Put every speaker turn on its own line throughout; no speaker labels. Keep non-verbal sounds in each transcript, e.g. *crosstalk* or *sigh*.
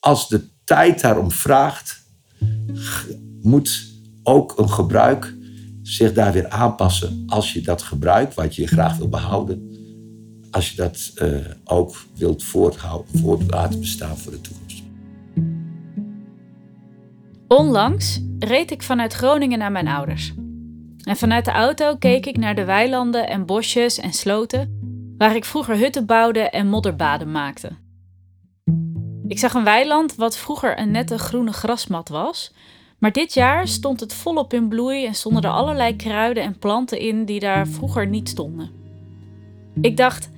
als de tijd daarom vraagt, moet ook een gebruik zich daar weer aanpassen als je dat gebruik, wat je graag wil behouden, als je dat uh, ook wilt voort laten bestaan voor de toekomst.
Onlangs reed ik vanuit Groningen naar mijn ouders. En vanuit de auto keek ik naar de weilanden en bosjes en sloten waar ik vroeger hutten bouwde en modderbaden maakte. Ik zag een weiland wat vroeger een nette groene grasmat was, maar dit jaar stond het volop in bloei en stonden er allerlei kruiden en planten in die daar vroeger niet stonden. Ik dacht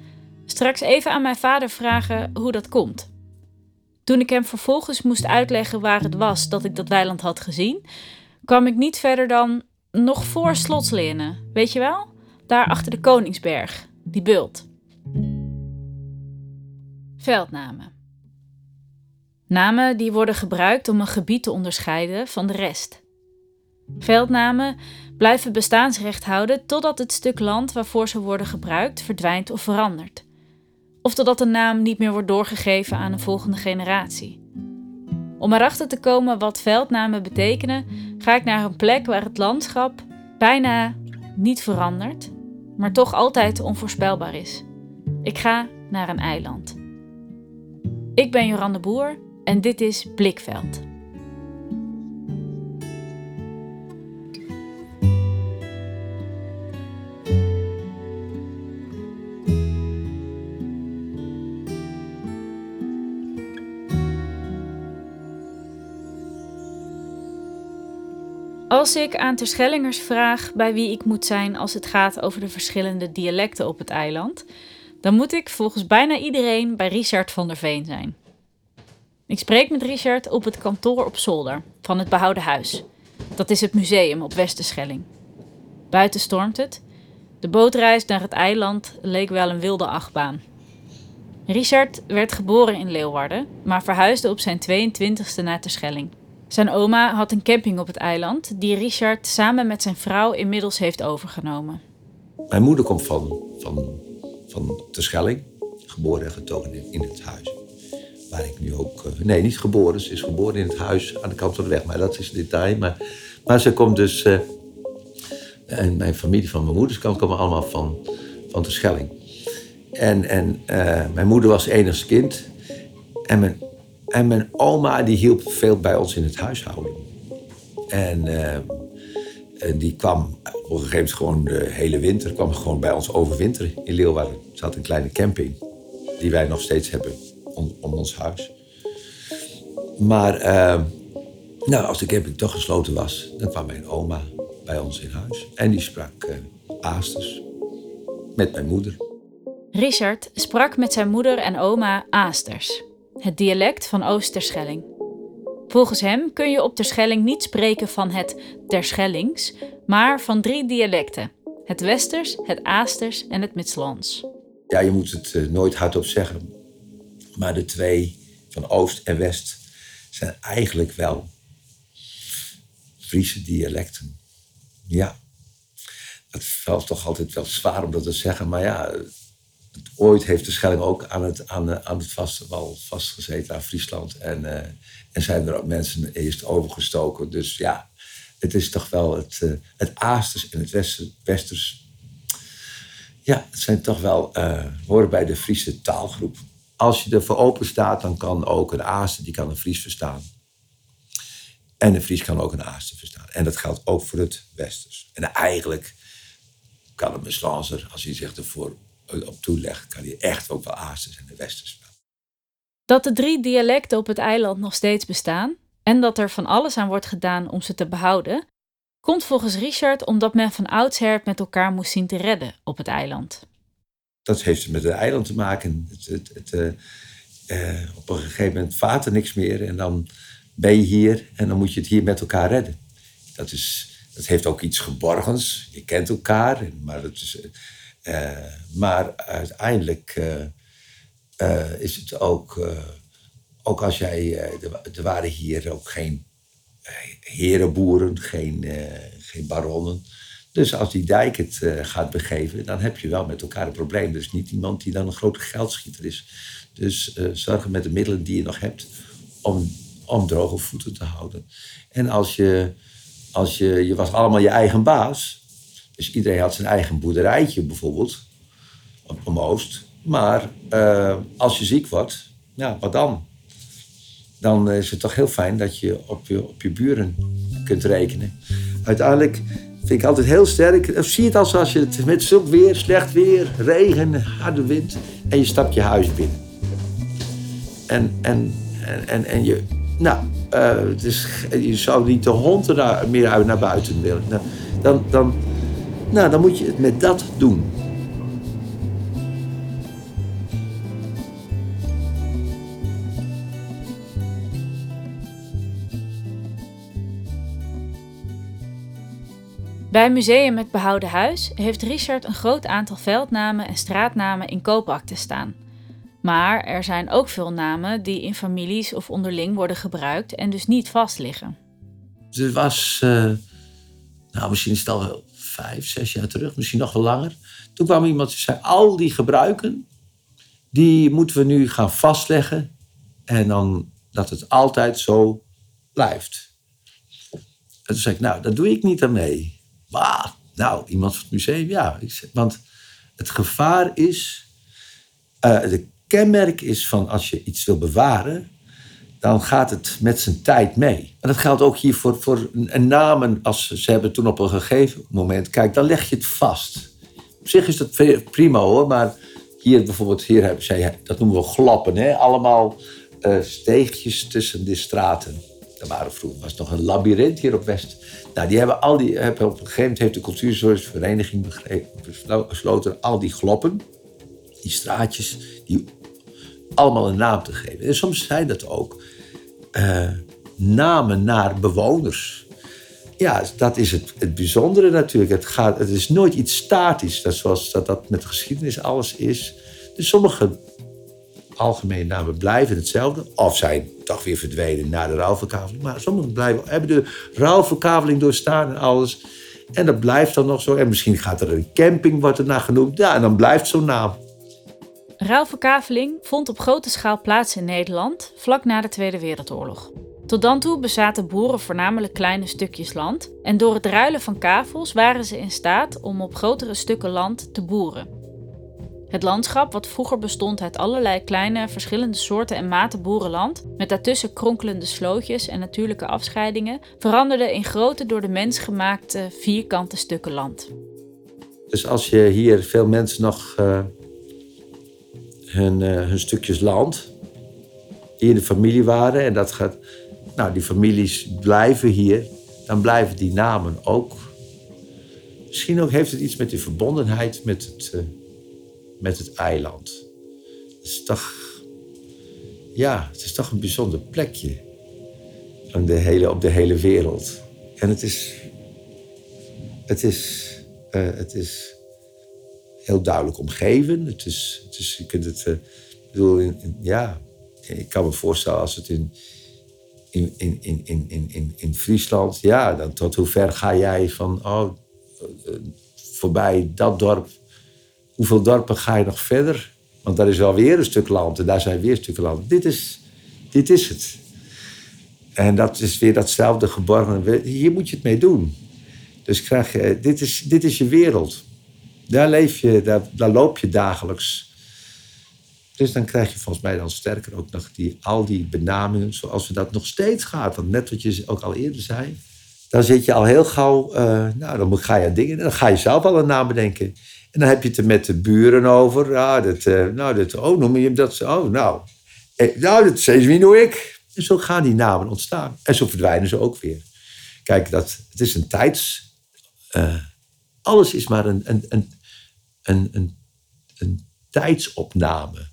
straks even aan mijn vader vragen hoe dat komt. Toen ik hem vervolgens moest uitleggen waar het was dat ik dat weiland had gezien, kwam ik niet verder dan nog voor Slotslenen, weet je wel? Daar achter de Koningsberg, die bult. Veldnamen. Namen die worden gebruikt om een gebied te onderscheiden van de rest. Veldnamen blijven bestaansrecht houden totdat het stuk land waarvoor ze worden gebruikt verdwijnt of verandert. Of totdat een naam niet meer wordt doorgegeven aan een volgende generatie. Om erachter te komen wat veldnamen betekenen, ga ik naar een plek waar het landschap bijna niet verandert, maar toch altijd onvoorspelbaar is. Ik ga naar een eiland. Ik ben Joran de Boer en dit is Blikveld. Als ik aan Terschellingers vraag bij wie ik moet zijn als het gaat over de verschillende dialecten op het eiland, dan moet ik volgens bijna iedereen bij Richard van der Veen zijn. Ik spreek met Richard op het kantoor op zolder van het behouden huis. Dat is het museum op Westerschelling. Buiten stormt het. De bootreis naar het eiland leek wel een wilde achtbaan. Richard werd geboren in Leeuwarden, maar verhuisde op zijn 22e naar Terschelling. Zijn oma had een camping op het eiland, die Richard samen met zijn vrouw inmiddels heeft overgenomen.
Mijn moeder komt van, van, van Terschelling, geboren en getogen in het huis waar ik nu ook... Eh, nee, niet geboren. Ze is geboren in het huis aan de kant van de weg. Maar dat is een detail. Maar, maar ze komt dus... Uh, en mijn familie van mijn moeders kant komen allemaal van, van de Schelling. En, en uh, mijn moeder was enigste kind. En mijn, en mijn oma die hielp veel bij ons in het huishouden. En, en die kwam op een gegeven moment gewoon de hele winter... kwam gewoon bij ons overwinteren in Leeuwarden. Ze had een kleine camping die wij nog steeds hebben om, om ons huis. Maar uh, nou, als de camping toch gesloten was, dan kwam mijn oma bij ons in huis. En die sprak uh, Aasters met mijn moeder.
Richard sprak met zijn moeder en oma Aasters, het dialect van Oosterschelling. Volgens hem kun je op Terschelling niet spreken van het Terschellings, maar van drie dialecten: het Westers, het Aasters en het Midslands.
Ja, je moet het uh, nooit hardop zeggen, maar de twee van Oost en West zijn eigenlijk wel Friese dialecten. Ja, het valt toch altijd wel zwaar om dat te zeggen, maar ja, ooit heeft de Schelling ook aan het, aan, aan het wal vastgezeten aan Friesland. En, uh, en zijn er ook mensen eerst overgestoken. Dus ja, het is toch wel het, uh, het Aasters en het Westers. Ja, het zijn toch wel, uh, horen bij de Friese taalgroep als je ervoor open staat, dan kan ook een Aaster, die kan een Fries verstaan. En een Fries kan ook een Aaster verstaan. En dat geldt ook voor het Westers. En eigenlijk kan een Meslanzer, als hij zich ervoor op toelegt, kan hij echt ook wel Aasters en de Westers verstaan.
Dat de drie dialecten op het eiland nog steeds bestaan en dat er van alles aan wordt gedaan om ze te behouden, komt volgens Richard omdat men van oudsher met elkaar moest zien te redden op het eiland
dat heeft met het eiland te maken. Het, het, het, uh, op een gegeven moment vaart er niks meer en dan ben je hier en dan moet je het hier met elkaar redden. Dat, is, dat heeft ook iets geborgens. Je kent elkaar, maar, is, uh, maar uiteindelijk is het ook, ook als jij, er waren hier ook geen herenboeren, geen, geen baronnen. Dus als die dijk het uh, gaat begeven, dan heb je wel met elkaar een probleem. Dus niet iemand die dan een grote geldschieter is. Dus uh, zorgen met de middelen die je nog hebt om, om droge voeten te houden. En als je, als je, je was allemaal je eigen baas. Dus iedereen had zijn eigen boerderijtje bijvoorbeeld. Op, op Oost. Maar eh, als je ziek wordt, ja, wat dan? Dan is het toch heel fijn dat je op je, op je buren kunt rekenen. Uiteindelijk vind ik altijd heel sterk. Zie het als je het met zulk weer, slecht weer, regen, harde wind. En je stapt je huis binnen. En, en, en, en, en je, nou, uh, dus je zou niet de hond er meer uit naar buiten willen. Nou, dan, dan, nou, dan moet je het met dat doen.
Bij Museum Het Behouden Huis heeft Richard een groot aantal veldnamen en straatnamen in koopakten staan. Maar er zijn ook veel namen die in families of onderling worden gebruikt en dus niet vastliggen.
Er was, uh, nou misschien is het al vijf, zes jaar terug, misschien nog wel langer. Toen kwam iemand die zei, al die gebruiken, die moeten we nu gaan vastleggen. En dan dat het altijd zo blijft. En toen zei ik, nou, dat doe ik niet aan mee. Maar, nou, iemand van het museum, ja. Want het gevaar is, uh, de kenmerk is van als je iets wil bewaren, dan gaat het met zijn tijd mee. En dat geldt ook hier voor, voor namen. Als ze hebben toen op een gegeven moment, kijk, dan leg je het vast. Op zich is dat prima hoor, maar hier bijvoorbeeld, hier hebben zij, dat noemen we glappen, hè? allemaal uh, steegjes tussen de straten. Er waren vroeger was nog een labyrint hier op West. Nou, die hebben al die, op een gegeven moment heeft de cultuurzorgsvereniging besloten al die gloppen, die straatjes, die allemaal een naam te geven. En soms zijn dat ook uh, namen naar bewoners. Ja, dat is het, het bijzondere natuurlijk. Het, gaat, het is nooit iets statisch, dat zoals dat, dat met geschiedenis alles is. Dus sommige algemene namen blijven hetzelfde. Of zijn toch weer verdwenen na de rouwverkaveling. Maar sommige blijven, hebben de rouwverkaveling doorstaan en alles. En dat blijft dan nog zo. En misschien gaat er een camping, wordt er naar genoemd. Ja, en dan blijft zo'n naam.
Ruilverkaveling vond op grote schaal plaats in Nederland vlak na de Tweede Wereldoorlog. Tot dan toe bezaten boeren voornamelijk kleine stukjes land en door het ruilen van kavels waren ze in staat om op grotere stukken land te boeren. Het landschap, wat vroeger bestond uit allerlei kleine verschillende soorten en maten boerenland, met daartussen kronkelende slootjes en natuurlijke afscheidingen, veranderde in grote door de mens gemaakte vierkante stukken land.
Dus als je hier veel mensen nog uh hun, uh, hun stukjes land die in de familie waren. En dat gaat, nou, die families blijven hier. Dan blijven die namen ook. Misschien ook heeft het iets met die verbondenheid met het, uh, met het eiland. Het is toch, ja, het is toch een bijzonder plekje op de hele, op de hele wereld. En het is, het is, uh, het is heel duidelijk omgeven. Het is, het is, je kunt het, uh, bedoel, ja, ik kan me voorstellen als het in, in, in, in, in, in, in Friesland, ja, dan tot hoe ver ga jij van, oh, uh, voorbij dat dorp, hoeveel dorpen ga je nog verder? Want daar is wel weer een stuk land en daar zijn weer stukken land. Dit is, dit is het. En dat is weer datzelfde geborgen. Hier moet je het mee doen. Dus krijg je, dit, is, dit is je wereld. Daar leef je, daar, daar loop je dagelijks. Dus dan krijg je volgens mij dan sterker ook nog die, al die benamingen zoals we dat nog steeds gaat. Want net wat je ook al eerder zei, dan zit je al heel gauw, uh, nou dan ga je aan dingen, dan ga je zelf al een naam bedenken. En dan heb je het er met de buren over. Ja, dat, uh, nou, dat, oh, noem je hem dat? Oh, nou, eh, nou dat is wie noem ik. En zo gaan die namen ontstaan. En zo verdwijnen ze ook weer. Kijk, dat, het is een tijds... Uh, alles is maar een, een, een, een, een, tijdsopname.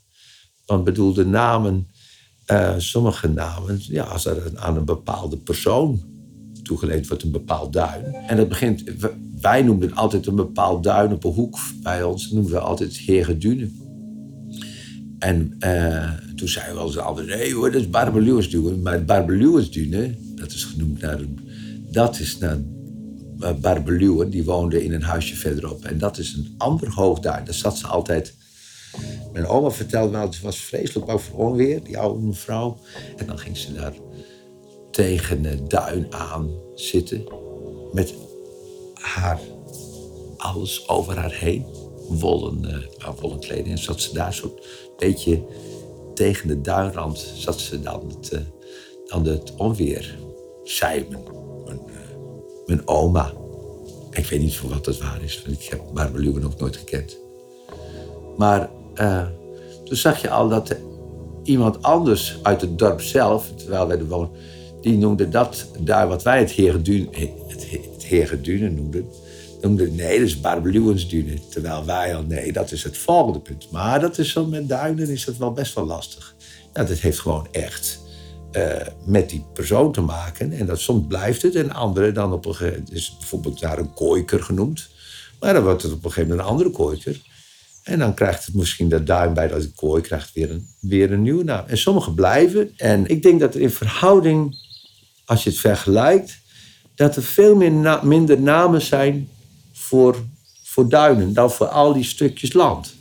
Want bedoel, de namen, sommige namen, ja, als er aan een bepaalde persoon toegeleid wordt, een bepaald duin. En dat begint, wij noemden altijd een bepaald duin op een hoek bij ons, noemden we altijd Heerde En uh, toen zeiden we als altijd, nee hoor, dat is Barbeluwensdune. Maar Barbeluwensdune, dat is genoemd naar, dat is naar uh, Barbeluwen, die woonde in een huisje verderop. En dat is een ander hoogduin. Daar zat ze altijd Mijn oma vertelde me, het was vreselijk bang voor onweer, die oude mevrouw. En dan ging ze daar tegen de duin aan zitten. Met haar, alles over haar heen. Wollen, uh, wollen kleding. En zat ze daar zo'n beetje tegen de duinrand. Zat ze dan het, uh, dan het onweer. Zij, mijn, mijn, uh, mijn, oma. Ik weet niet voor wat dat waar is. Want ik heb Barbara Luwen ook nooit gekend. Maar toen zag je al dat iemand anders uit het dorp zelf, terwijl wij er wonen, die noemde dat daar wat wij het Herenduin, het, het Herenduinen noemden, noemde nee, dat is Barbelewensduinen. Terwijl wij al, nee, dat is het volgende punt. Maar dat is zo met duinen is dat wel best wel lastig. Dat heeft gewoon echt uh, met die persoon te maken. En dat soms blijft het en andere dan op een gegeven moment, is bijvoorbeeld daar een kooiker genoemd. Maar dan wordt het op een gegeven moment een andere kooiker. En dan krijgt het misschien dat duim bij dat kooi krijgt weer een, weer een nieuwe naam. En sommige blijven. En ik denk dat er in verhouding, als je het vergelijkt, dat er veel meer minder namen zijn voor, voor duinen dan voor al die stukjes land.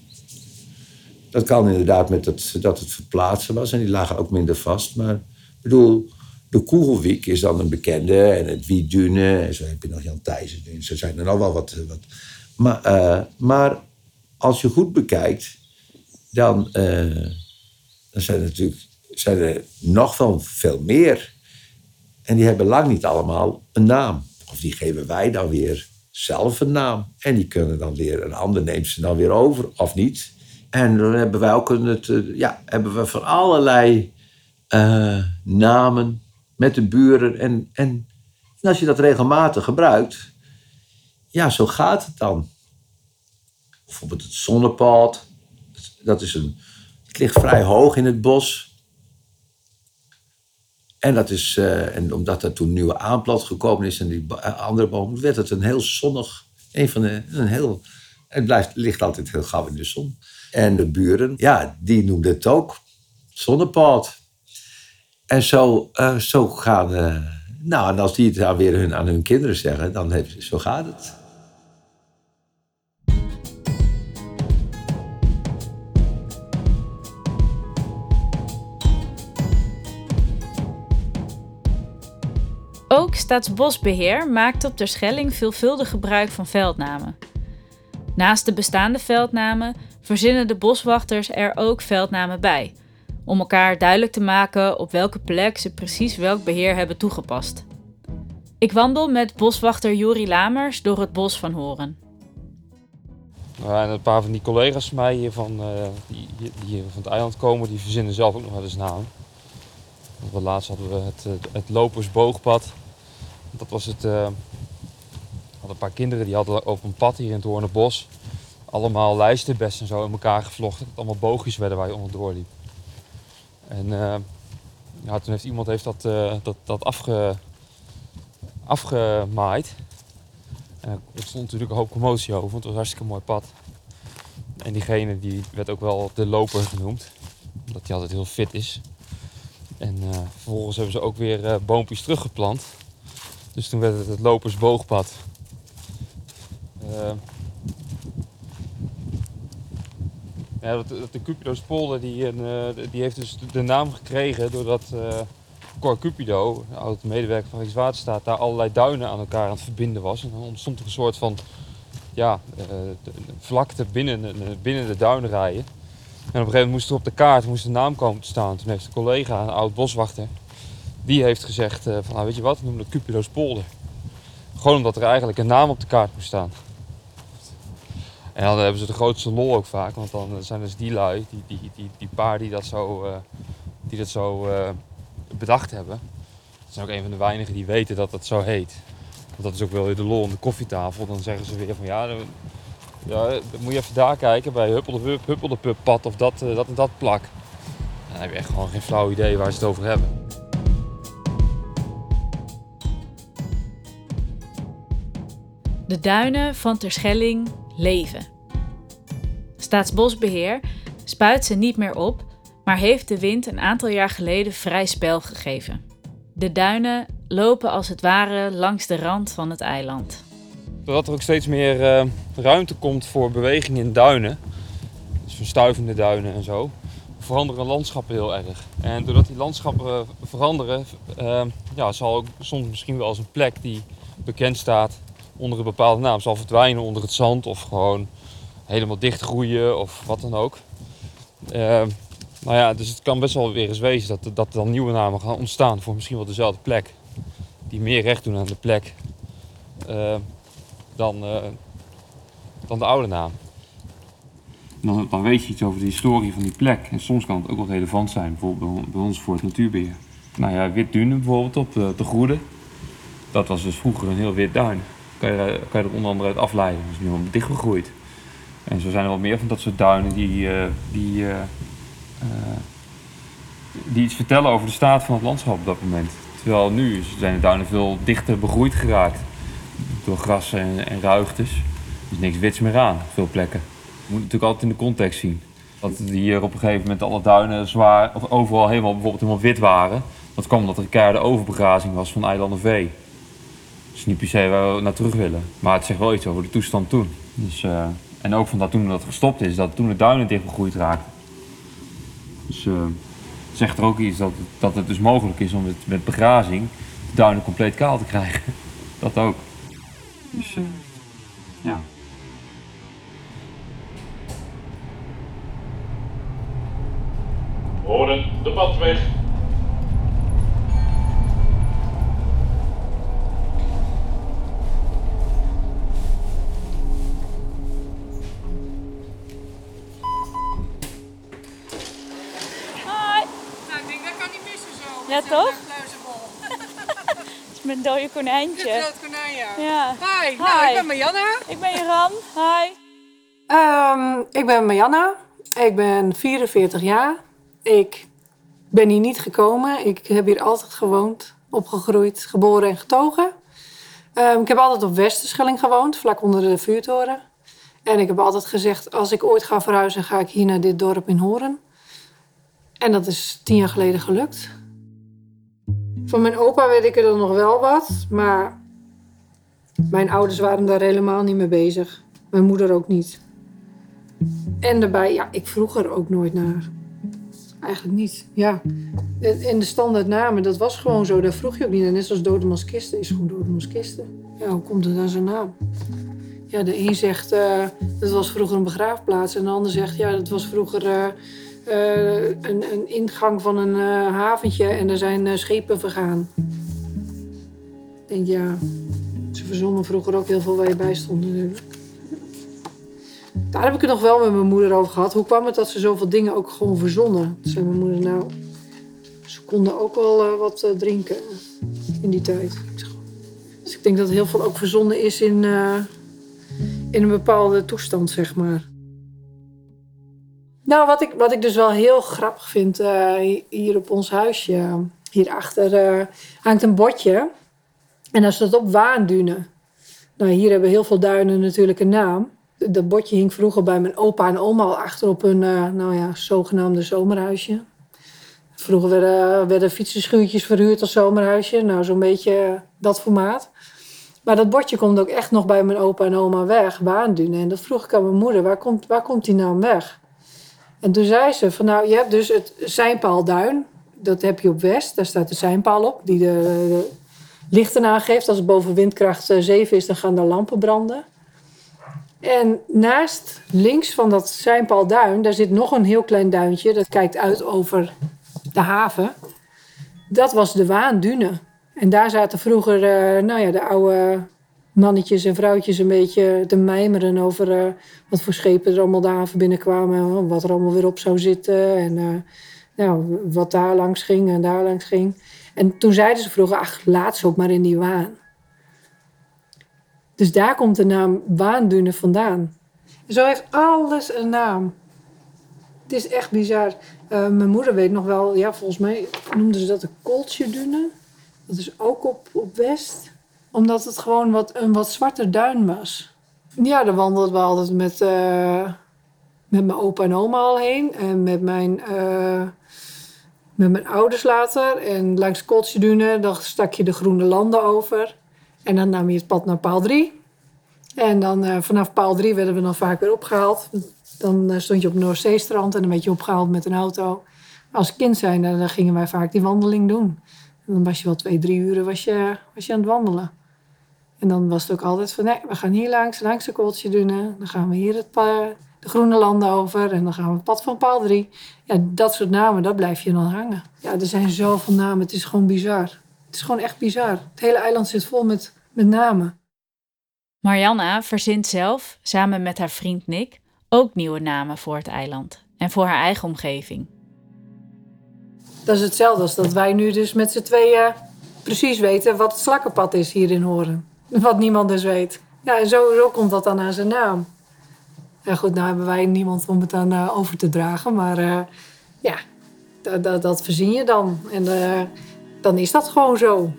Dat kan inderdaad met het, dat het verplaatsen was en die lagen ook minder vast. Maar ik bedoel, de Koegelwiek is dan een bekende en het Wiedune. En zo heb je nog Jan Thijssen. Zo zijn er nog wel wat. wat. Maar, uh, maar als je goed bekijkt, dan, uh, dan zijn er natuurlijk zijn er nog wel veel meer. En die hebben lang niet allemaal een naam. Of die geven wij dan weer zelf een naam. En die kunnen dan weer, een ander neemt ze dan weer over, of niet. En dan hebben wij ook een, ja, hebben we van allerlei uh, namen met de buren. En, en, en als je dat regelmatig gebruikt, ja, zo gaat het dan bijvoorbeeld het zonnepad. Dat is een, het ligt vrij hoog in het bos. En, dat is, uh, en omdat er toen nieuwe aanplant gekomen is en die eh, andere bomen, werd het een heel zonnig. Een van de, een heel, het blijft, ligt altijd heel gauw in de zon. En de buren, ja, die noemden het ook zonnepad. En zo, uh, zo gaan. Nou, en als die het dan weer hun, aan hun kinderen zeggen, dan heeft, zo gaat het.
Ook Staatsbosbeheer maakt op Terschelling veelvuldig gebruik van veldnamen. Naast de bestaande veldnamen verzinnen de boswachters er ook veldnamen bij, om elkaar duidelijk te maken op welke plek ze precies welk beheer hebben toegepast. Ik wandel met boswachter Juri Lamers door het bos van Horen.
En een paar van die collega's van mij hier van, uh, die, die, van het eiland komen, die verzinnen zelf ook nog wel eens namen. Want laatst hadden we het, het lopersboogpad. Dat was het. Uh, hadden een paar kinderen die hadden op een pad hier in het Hoornenbos allemaal lijstenbessen en zo in elkaar gevlochten. Dat allemaal boogjes werden waar je onderdoor liep. En uh, ja, toen heeft iemand heeft dat, uh, dat, dat afge, afgemaaid. En er stond natuurlijk een hoop commotie over, want het was een hartstikke mooi pad. En diegene die werd ook wel de loper genoemd, omdat hij altijd heel fit is. En vervolgens hebben ze ook weer boompjes teruggeplant. Dus toen werd het het lopersboogpad. Uh, ja, dat, de Cupido's polder die, een, die heeft dus de naam gekregen doordat Cor Cupido, de oude medewerker van Rijkswaterstaat, daar allerlei duinen aan elkaar aan het verbinden was. En dan ontstond er een soort van ja, vlakte binnen, binnen de duinen rijden. En op een gegeven moment moest er op de kaart moest de naam komen te staan. Toen heeft een collega, een oud boswachter, die heeft gezegd uh, van nou, weet je wat, we noemen het Cupido's polder. Gewoon omdat er eigenlijk een naam op de kaart moest staan. En dan hebben ze de grootste lol ook vaak, want dan zijn dus die lui, die, die, die, die paar die dat zo, uh, die dat zo bedacht hebben. Dat zijn ook een van de weinigen die weten dat dat zo heet. Want dat is ook wel weer de lol aan de koffietafel. Dan zeggen ze weer van ja, ja, moet je even daar kijken bij Huppel pad of dat, dat en dat plak. Dan heb je echt gewoon geen flauw idee waar ze het over hebben.
De duinen van Terschelling leven. Staatsbosbeheer spuit ze niet meer op, maar heeft de wind een aantal jaar geleden vrij spel gegeven. De duinen lopen als het ware langs de rand van het eiland
doordat er ook steeds meer uh, ruimte komt voor beweging in duinen, dus verstuivende duinen en zo, veranderen landschappen heel erg. En doordat die landschappen veranderen, uh, ja, zal ook soms misschien wel als een plek die bekend staat onder een bepaalde naam, zal verdwijnen onder het zand of gewoon helemaal dichtgroeien of wat dan ook. Uh, nou ja, dus het kan best wel weer eens wezen dat, dat er dan nieuwe namen gaan ontstaan voor misschien wel dezelfde plek. Die meer recht doen aan de plek uh, dan, uh, dan de oude naam. Dan, weet je iets over de historie van die plek. En soms kan het ook wel relevant zijn, bijvoorbeeld bij ons voor het natuurbeheer. Nou ja, wit duinen bijvoorbeeld op de, de Goede. Dat was dus vroeger een heel wit duin. Kan je, kan je er onder andere uit afleiden. Is nu helemaal dichtgegroeid. En zo zijn er wel meer van dat soort duinen die, uh, die, uh, uh, die iets vertellen over de staat van het landschap op dat moment. Terwijl nu zijn de duinen veel dichter begroeid geraakt. Door gras en, en ruigtes. Er is niks wits meer aan, op veel plekken. Je moet het natuurlijk altijd in de context zien. Dat hier op een gegeven moment alle duinen zwaar, of overal helemaal, bijvoorbeeld helemaal wit waren. Dat kwam omdat er een keiharde overbegrazing was van eilanden vee. Is niet per se waar we naar terug willen. Maar het zegt wel iets over de toestand toen. Dus, uh, en ook van dat toen dat gestopt is, dat toen de duinen dicht begroeid raakten. Dus uh, het zegt er ook iets dat, dat het dus mogelijk is om het met begrazing de duinen compleet kaal te krijgen. *laughs* Dat ook. Dus uh, ja.
Horen de badweg.
Ja, toch? *laughs* Het is mijn dode konijntje.
rood konijn, ja.
Ja.
Hi, nou,
Hi.
ik ben Marianne.
Ik ben Jan. Hi.
Ehm, ik ben Marianne. Ik ben 44 jaar. Ik ben hier niet gekomen. Ik heb hier altijd gewoond, opgegroeid, geboren en getogen. Ehm, ik heb altijd op Westerschelling gewoond, vlak onder de vuurtoren. En ik heb altijd gezegd, als ik ooit ga verhuizen, ga ik hier naar dit dorp in Horen. En dat is tien jaar geleden gelukt. Van mijn opa weet ik er dan nog wel wat, maar mijn ouders waren daar helemaal niet mee bezig. Mijn moeder ook niet. En daarbij, ja, ik vroeg er ook nooit naar. Eigenlijk niet, ja. En de standaardnamen, dat was gewoon zo. Daar vroeg je ook niet naar. Net zoals Dodemaskisten is gewoon Dodemaskisten. Ja, hoe komt het aan zijn naam? Ja, de een zegt, eh, dat was vroeger een begraafplaats. En de ander zegt, ja, dat was vroeger eh, eh, een, een ingang van een eh, haventje. En daar zijn eh, schepen vergaan. Ik denk, ja, ze verzonnen vroeger ook heel veel waar je bij stond. Daar heb ik het nog wel met mijn moeder over gehad. Hoe kwam het dat ze zoveel dingen ook gewoon verzonnen? Toen zei mijn moeder, nou, ze konden ook wel wat drinken in die tijd. Dus ik denk dat heel veel ook verzonnen is in, in een bepaalde toestand, zeg maar. Nou, wat ik, wat ik dus wel heel grappig vind, eh, hier op ons huisje, hierachter eh hangt een bordje. En daar staat op Waandunen. Nou, hier hebben heel veel duinen natuurlijk een naam. Dat bordje hing vroeger bij mijn opa en oma al achter op een eh, nou ja, zogenaamde zomerhuisje. Vroeger werden, werden fietsenschuurtjes verhuurd als zomerhuisje. Nou, zo'n beetje dat formaat. Maar dat bordje komt ook echt nog bij mijn opa en oma weg, Waandunen. En dat vroeg ik aan mijn moeder, waar komt, waar komt die naam weg? En toen zei ze van nou, je hebt dus het Seinpaalduin. Dat heb je op West, daar staat de Seinpaal op, die de, de lichten aangeeft. Als het boven windkracht eh, 7 is, dan gaan daar lampen branden. En naast, links van dat Seinpaalduin, daar zit nog een heel klein duintje. Dat kijkt uit over de haven. Dat was de Waandune. En daar zaten vroeger, eh, nou ja, de oude mannetjes en vrouwtjes een beetje te mijmeren over eh, wat voor schepen er allemaal de binnenkwamen. Wat er allemaal weer op zou zitten. En eh, nou, wat daar langs ging en daar langs ging. En toen zeiden ze vroeger, ach, laat ze ook maar in die waan. Dus daar komt de naam Waandune vandaan. Zo heeft alles een naam. Het is echt bizar. Eh, mijn moeder weet nog wel, ja, volgens mij noemden ze dat de Kooltje-dune. Dat is ook op, op West. Omdat het gewoon wat, een wat zwarter duin was. Ja, daar wandelden we altijd met, eh, met mijn opa en oma al heen. En met mijn, eh, met mijn ouders later. En langs Kooltje-dune, dan stak je de groene landen over. En dan nam je het pad naar paal 3. En dan eh, vanaf paal 3 werden we dan vaak weer opgehaald. Dan stond je op Noordzeestrand en dan werd je opgehaald met een auto. Als kind zijn, dan gingen wij vaak die wandeling doen. En dan was je wel twee, drie uren was je, was je aan het wandelen. En dan was het ook altijd van, nee, we gaan hier langs, langs de Kooltjedunen. Dan gaan we hier het de Groene Landen over en dan gaan we het pad van paal 3. Ja, dat soort namen, dat blijf je dan hangen. Ja, er zijn zoveel namen, het is gewoon bizar. Het is gewoon echt bizar. Het hele eiland zit vol met, met namen.
Marianna verzint zelf, samen met haar vriend Nick, ook nieuwe namen voor het eiland en voor haar eigen omgeving.
Dat is hetzelfde als dat wij nu dus met z'n tweeën precies weten wat het slakkenpad is hier in Horen. Wat niemand dus weet. Ja, en zo, zo komt dat dan aan zijn naam. Ja goed, nou hebben wij niemand om het aan eh, over te dragen. Maar eh, ja, dat, verzin je dan. En eh, dan is dat gewoon zo.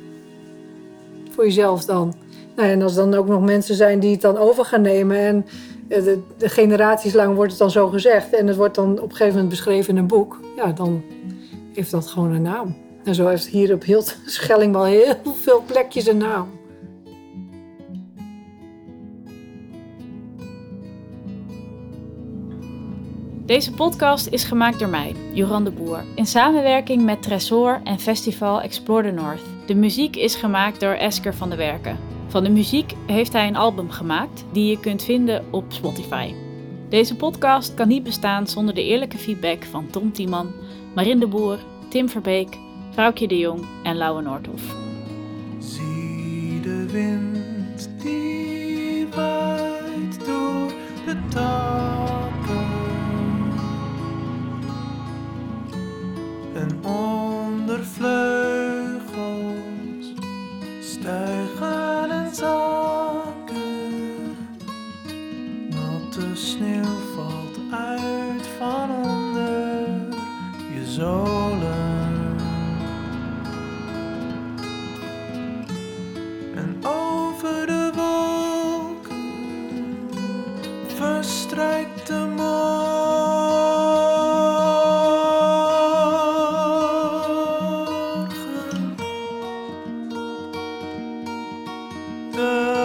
Voor jezelf dan. Nou, en als dan ook nog mensen zijn die het dan over gaan nemen... en de, generaties lang wordt het dan zo gezegd... en het wordt dan op een gegeven moment beschreven in een boek... ja, dan heeft dat gewoon een naam. En zo heeft hier op heel Schelling wel heel veel plekjes een naam.
Deze podcast is gemaakt door mij, Joran de Boer, in samenwerking met Tresor en Festival Explore the North. De muziek is gemaakt door Esker van de Werken. Van de muziek heeft hij een album gemaakt die je kunt vinden op Spotify. Deze podcast kan niet bestaan zonder de eerlijke feedback van Tom Tiemann, Marin de Boer, Tim Verbeek, Vrouwtje de Jong en Lauwe Noordhoff.
Zie de wind De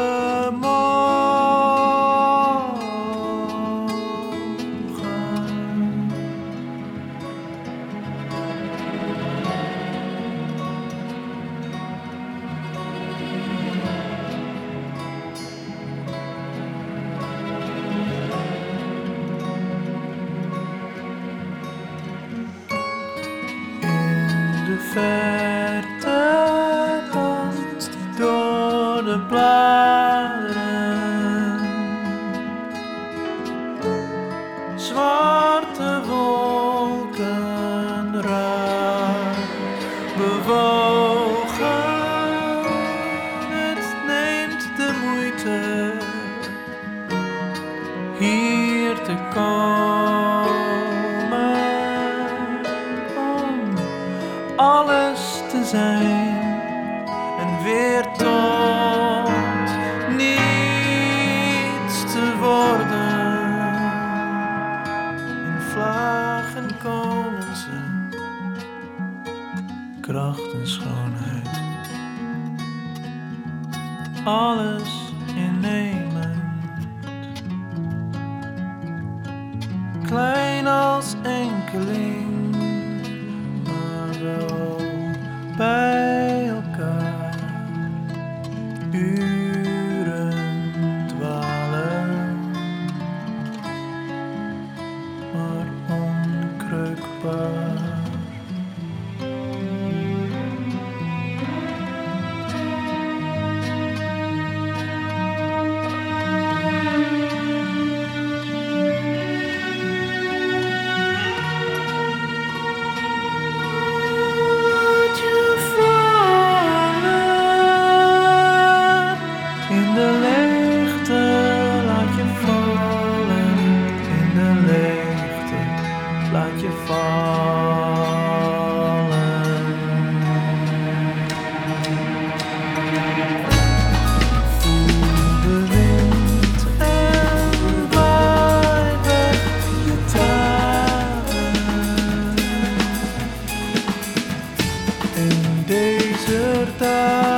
hier te komen om alles te zijn Bye. In deze dag